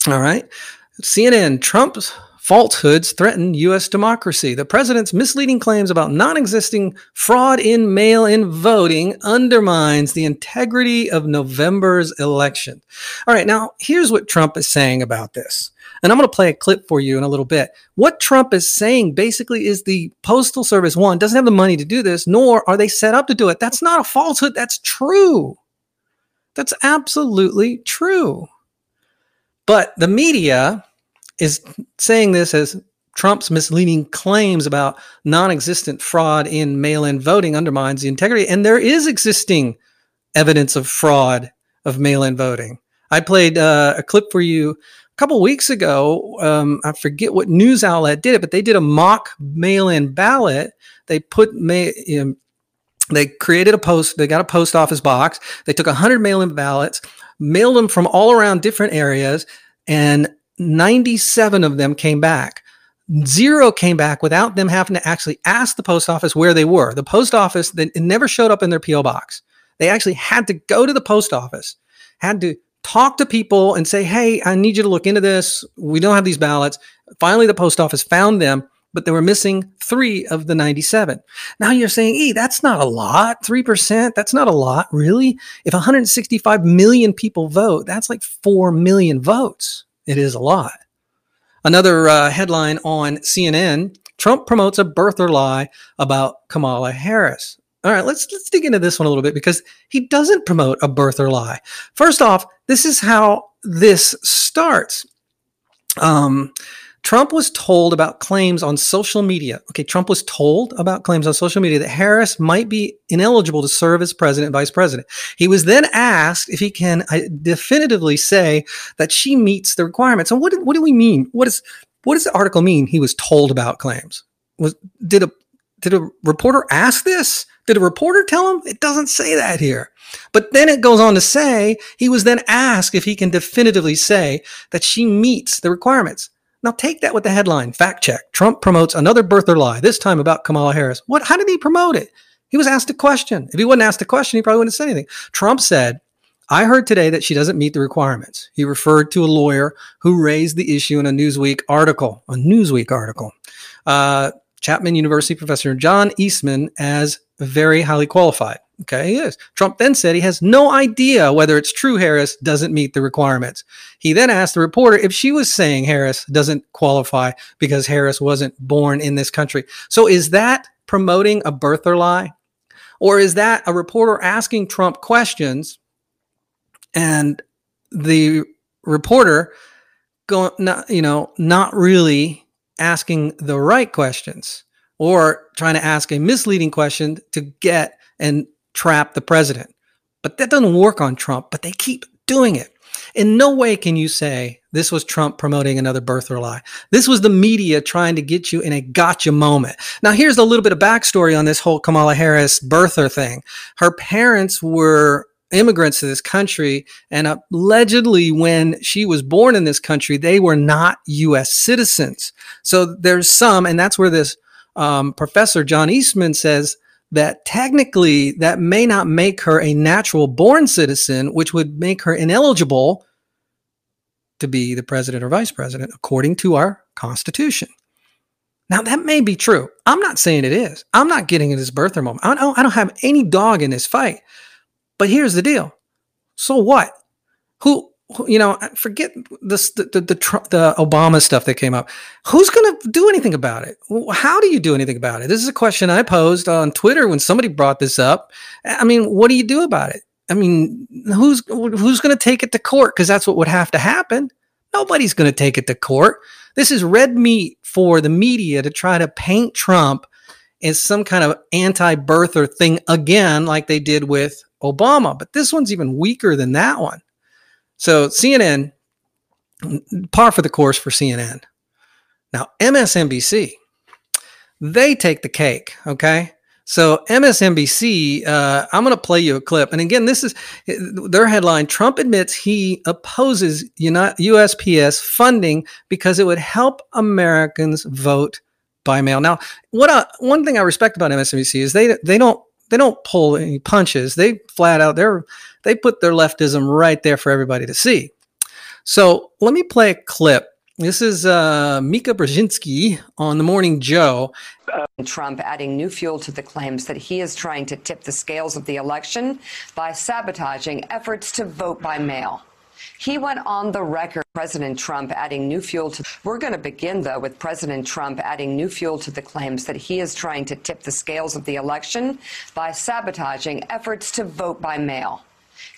All right, CNN. Trump's Falsehoods threaten U.S. democracy. The president's misleading claims about non existing fraud in mail in voting undermines the integrity of November's election. All right, now here's what Trump is saying about this. And I'm going to play a clip for you in a little bit. What Trump is saying basically is the Postal Service, one, doesn't have the money to do this, nor are they set up to do it. That's not a falsehood. That's true. That's absolutely true. But the media, is saying this as Trump's misleading claims about non existent fraud in mail in voting undermines the integrity. And there is existing evidence of fraud of mail in voting. I played uh, a clip for you a couple weeks ago. Um, I forget what news outlet did it, but they did a mock mail in ballot. They put ma- you know, they created a post, they got a post office box. They took 100 mail in ballots, mailed them from all around different areas, and 97 of them came back. Zero came back without them having to actually ask the post office where they were. The post office, it never showed up in their P.O. box. They actually had to go to the post office, had to talk to people and say, Hey, I need you to look into this. We don't have these ballots. Finally, the post office found them, but they were missing three of the 97. Now you're saying, E, that's not a lot. 3%, that's not a lot, really. If 165 million people vote, that's like 4 million votes. It is a lot. Another uh, headline on CNN Trump promotes a birther lie about Kamala Harris. All right, let's let's dig into this one a little bit because he doesn't promote a birther lie. First off, this is how this starts. Um, Trump was told about claims on social media. Okay, Trump was told about claims on social media that Harris might be ineligible to serve as president and vice president. He was then asked if he can uh, definitively say that she meets the requirements. And what, what do we mean? What is what does the article mean? He was told about claims. Was did a did a reporter ask this? Did a reporter tell him? It doesn't say that here. But then it goes on to say he was then asked if he can definitively say that she meets the requirements. Now take that with the headline fact check. Trump promotes another birther lie, this time about Kamala Harris. What how did he promote it? He was asked a question. If he wasn't asked a question, he probably wouldn't have said anything. Trump said, I heard today that she doesn't meet the requirements. He referred to a lawyer who raised the issue in a Newsweek article, a Newsweek article. Uh, Chapman University professor John Eastman as very highly qualified. Okay, he is. Trump then said he has no idea whether it's true Harris doesn't meet the requirements. He then asked the reporter if she was saying Harris doesn't qualify because Harris wasn't born in this country. So is that promoting a birther lie? Or is that a reporter asking Trump questions and the reporter going not you know not really asking the right questions or trying to ask a misleading question to get and trap the president. But that doesn't work on Trump, but they keep doing it. In no way can you say this was Trump promoting another birther lie. This was the media trying to get you in a gotcha moment. Now, here's a little bit of backstory on this whole Kamala Harris birther thing. Her parents were immigrants to this country, and allegedly, when she was born in this country, they were not U.S. citizens. So there's some, and that's where this um, professor John Eastman says that technically that may not make her a natural born citizen, which would make her ineligible to be the president or vice president according to our Constitution. Now that may be true. I'm not saying it is. I'm not getting in this birther moment. I don't, I don't have any dog in this fight. But here's the deal. So what? Who you know, forget this, the, the, the, the Obama stuff that came up. Who's going to do anything about it? How do you do anything about it? This is a question I posed on Twitter when somebody brought this up. I mean, what do you do about it? I mean, who's, who's going to take it to court? Cause that's what would have to happen. Nobody's going to take it to court. This is red meat for the media to try to paint Trump as some kind of anti-birther thing again, like they did with Obama. But this one's even weaker than that one. So CNN, par for the course for CNN. Now MSNBC, they take the cake. Okay. So MSNBC, uh, I'm going to play you a clip. And again, this is their headline: Trump admits he opposes USPS funding because it would help Americans vote by mail. Now, what I, one thing I respect about MSNBC is they they don't they don't pull any punches. They flat out they're they put their leftism right there for everybody to see. So let me play a clip this is uh, Mika Brzezinski on the Morning Joe. Trump adding new fuel to the claims that he is trying to tip the scales of the election by sabotaging efforts to vote by mail. He went on the record, President Trump adding new fuel to. We're going to begin, though, with President Trump adding new fuel to the claims that he is trying to tip the scales of the election by sabotaging efforts to vote by mail.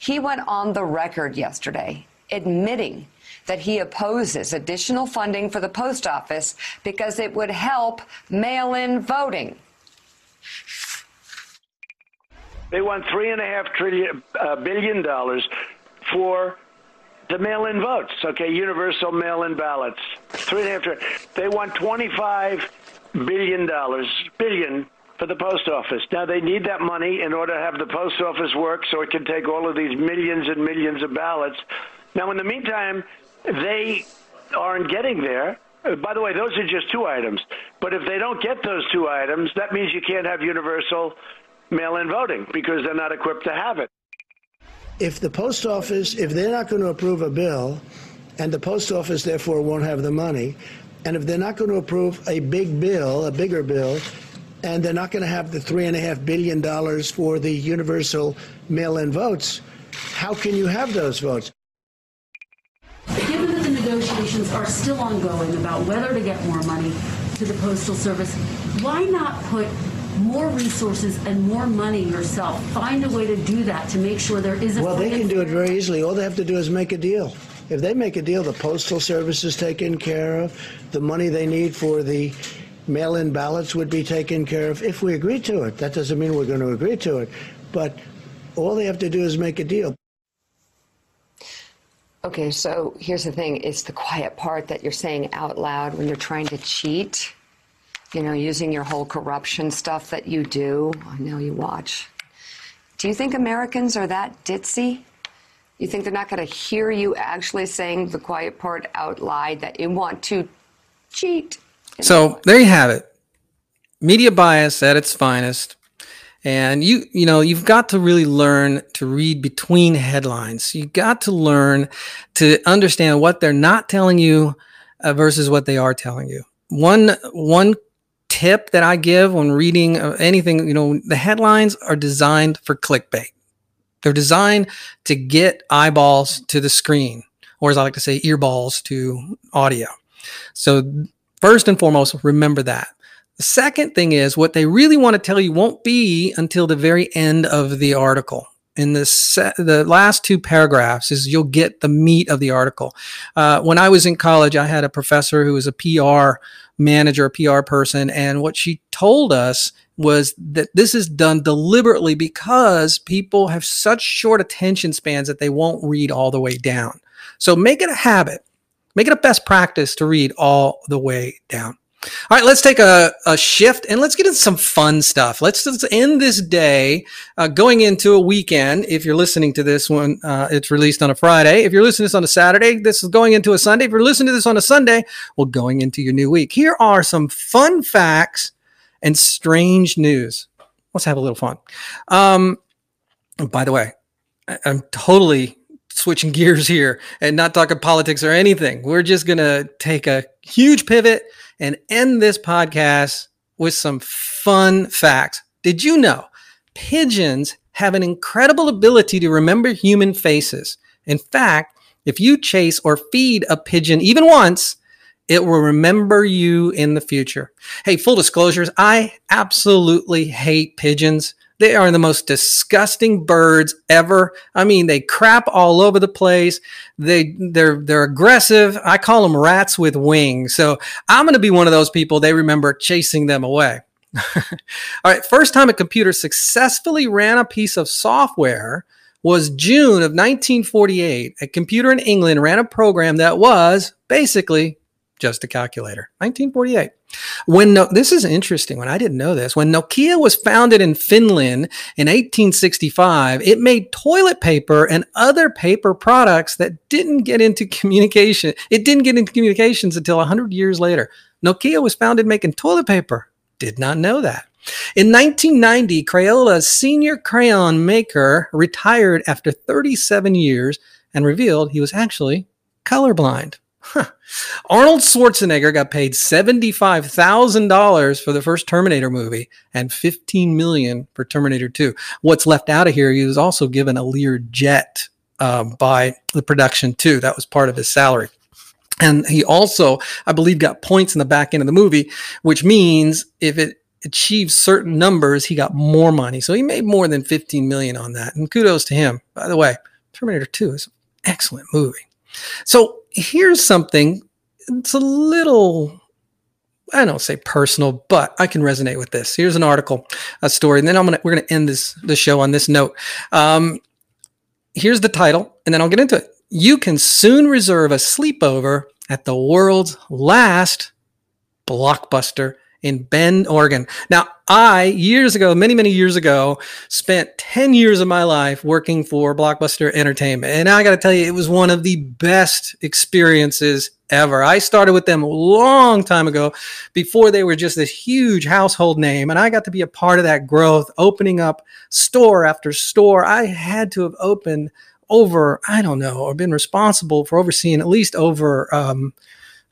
He went on the record yesterday admitting that he opposes additional funding for the post office because it would help mail in voting. They want three and a half trillion uh, billion dollars for the mail-in votes. Okay, universal mail-in ballots. Three and a half trillion. They want twenty-five billion dollars billion for the post office. Now they need that money in order to have the post office work, so it can take all of these millions and millions of ballots. Now, in the meantime, they aren't getting there. Uh, by the way, those are just two items. But if they don't get those two items, that means you can't have universal mail in voting because they're not equipped to have it. If the post office, if they're not going to approve a bill, and the post office therefore won't have the money, and if they're not going to approve a big bill, a bigger bill, and they're not going to have the three and a half billion dollars for the universal mail in votes, how can you have those votes? Given that the negotiations are still ongoing about whether to get more money to the Postal Service. Why not put more resources and more money yourself? Find a way to do that to make sure there is a. Well, they can do it very easily. All they have to do is make a deal. If they make a deal, the Postal Service is taken care of. The money they need for the mail-in ballots would be taken care of if we agree to it. That doesn't mean we're going to agree to it, but all they have to do is make a deal. Okay, so here's the thing it's the quiet part that you're saying out loud when you're trying to cheat, you know, using your whole corruption stuff that you do. I know you watch. Do you think Americans are that ditzy? You think they're not going to hear you actually saying the quiet part out loud that you want to cheat? So there you have it. Media bias at its finest. And you, you know, you've got to really learn to read between headlines. You got to learn to understand what they're not telling you uh, versus what they are telling you. One, one tip that I give when reading uh, anything, you know, the headlines are designed for clickbait. They're designed to get eyeballs to the screen, or as I like to say, earballs to audio. So first and foremost, remember that. The second thing is what they really want to tell you won't be until the very end of the article. In the the last two paragraphs is you'll get the meat of the article. Uh, when I was in college, I had a professor who was a PR manager, a PR person, and what she told us was that this is done deliberately because people have such short attention spans that they won't read all the way down. So make it a habit, make it a best practice to read all the way down. All right, let's take a, a shift and let's get into some fun stuff. Let's, let's end this day uh, going into a weekend. If you're listening to this when uh, it's released on a Friday, if you're listening to this on a Saturday, this is going into a Sunday. If you're listening to this on a Sunday, well, going into your new week. Here are some fun facts and strange news. Let's have a little fun. Um, by the way, I'm totally switching gears here and not talking politics or anything. We're just going to take a huge pivot and end this podcast with some fun facts. Did you know pigeons have an incredible ability to remember human faces? In fact, if you chase or feed a pigeon even once, it will remember you in the future. Hey, full disclosures, I absolutely hate pigeons. They are the most disgusting birds ever. I mean, they crap all over the place. They they're they're aggressive. I call them rats with wings. So I'm going to be one of those people they remember chasing them away. all right, first time a computer successfully ran a piece of software was June of 1948. A computer in England ran a program that was basically just a calculator. 1948. When no, this is interesting. When I didn't know this, when Nokia was founded in Finland in 1865, it made toilet paper and other paper products that didn't get into communication. It didn't get into communications until 100 years later. Nokia was founded making toilet paper. Did not know that. In 1990, Crayola's senior crayon maker retired after 37 years and revealed he was actually colorblind. Huh. Arnold Schwarzenegger got paid $75,000 for the first Terminator movie and 15 million for Terminator 2. What's left out of here, he was also given a Lear jet um, by the production too. That was part of his salary. And he also, I believe, got points in the back end of the movie, which means if it achieves certain numbers, he got more money. So he made more than 15 million on that. And kudos to him. By the way, Terminator 2 is an excellent movie. So here's something. It's a little I don't say personal, but I can resonate with this. Here's an article, a story, and then I'm gonna we're gonna end this the show on this note. Um, here's the title, and then I'll get into it. You can soon reserve a sleepover at the world's last blockbuster in Bend, Oregon. Now, I, years ago, many, many years ago, spent 10 years of my life working for Blockbuster Entertainment. And I got to tell you, it was one of the best experiences ever. I started with them a long time ago before they were just this huge household name. And I got to be a part of that growth, opening up store after store. I had to have opened over, I don't know, or been responsible for overseeing at least over, um,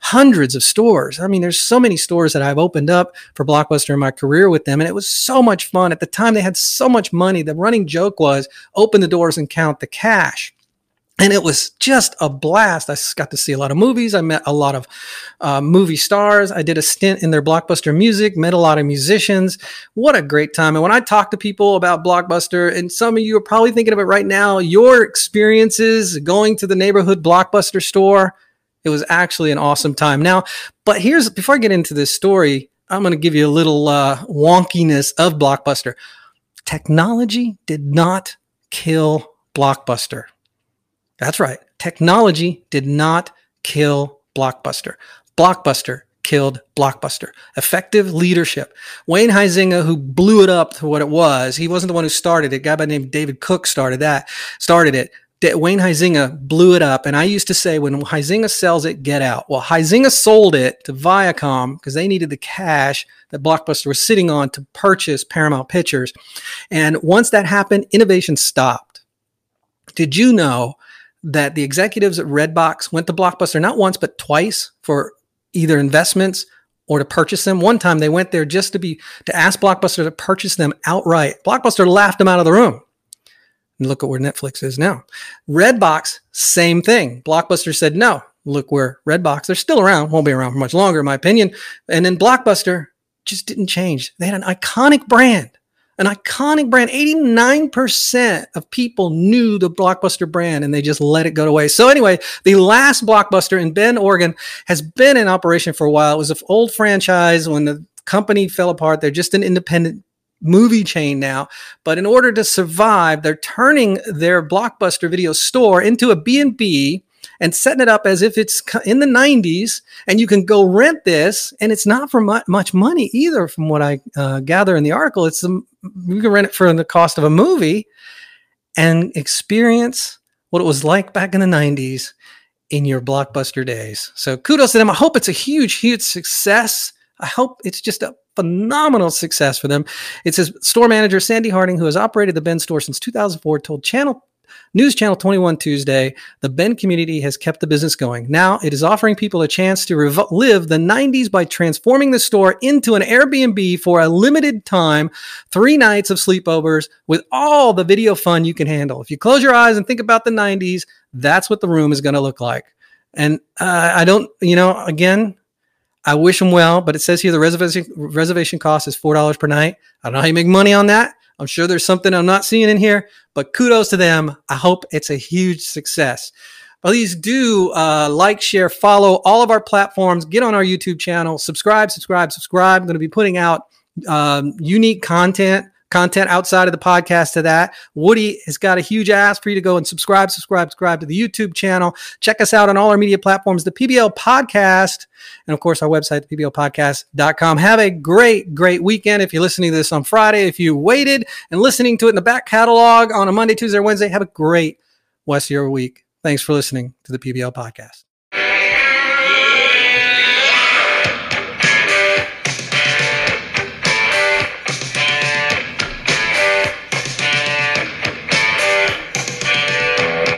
hundreds of stores. I mean, there's so many stores that I've opened up for Blockbuster in my career with them, and it was so much fun. At the time, they had so much money. The running joke was open the doors and count the cash. And it was just a blast. I got to see a lot of movies. I met a lot of uh, movie stars. I did a stint in their Blockbuster music, met a lot of musicians. What a great time. And when I talk to people about Blockbuster, and some of you are probably thinking of it right now, your experiences going to the neighborhood Blockbuster store, it was actually an awesome time. Now, but here's before I get into this story, I'm going to give you a little uh, wonkiness of Blockbuster. Technology did not kill Blockbuster. That's right. Technology did not kill Blockbuster. Blockbuster killed Blockbuster. Effective leadership. Wayne Huizenga, who blew it up to what it was, he wasn't the one who started it. A guy by the name David Cook started that, started it. Wayne Huizenga blew it up. And I used to say, when Huizenga sells it, get out. Well, Huizenga sold it to Viacom because they needed the cash that Blockbuster was sitting on to purchase Paramount Pictures. And once that happened, innovation stopped. Did you know that the executives at Redbox went to Blockbuster not once, but twice for either investments or to purchase them? One time they went there just to be to ask Blockbuster to purchase them outright. Blockbuster laughed them out of the room. And look at where Netflix is now. Redbox, same thing. Blockbuster said no. Look where Redbox, they're still around, won't be around for much longer, in my opinion. And then Blockbuster just didn't change. They had an iconic brand, an iconic brand. 89% of people knew the Blockbuster brand and they just let it go waste. So, anyway, the last Blockbuster in Bend, Oregon has been in operation for a while. It was an old franchise when the company fell apart. They're just an independent movie chain now. But in order to survive, they're turning their blockbuster video store into a B&B and setting it up as if it's in the 90s and you can go rent this and it's not for much money either from what i uh, gather in the article. It's um, you can rent it for the cost of a movie and experience what it was like back in the 90s in your blockbuster days. So kudos to them. I hope it's a huge huge success. I hope it's just a phenomenal success for them. It says store manager Sandi Harding, who has operated the Bend store since 2004, told Channel News Channel 21 Tuesday, the Bend community has kept the business going. Now it is offering people a chance to rev- live the 90s by transforming the store into an Airbnb for a limited time, three nights of sleepovers with all the video fun you can handle. If you close your eyes and think about the 90s, that's what the room is going to look like. And uh, I don't, you know, again, I wish them well, but it says here the reservation reservation cost is four dollars per night. I don't know how you make money on that. I'm sure there's something I'm not seeing in here, but kudos to them. I hope it's a huge success. Please do uh, like, share, follow all of our platforms. Get on our YouTube channel, subscribe, subscribe, subscribe. I'm going to be putting out um, unique content content outside of the podcast to that. Woody has got a huge ask for you to go and subscribe, subscribe, subscribe to the YouTube channel. Check us out on all our media platforms, the PBL podcast, and of course our website, pblpodcast.com. Have a great, great weekend. If you're listening to this on Friday, if you waited and listening to it in the back catalog on a Monday, Tuesday, or Wednesday, have a great rest of your week. Thanks for listening to the PBL podcast.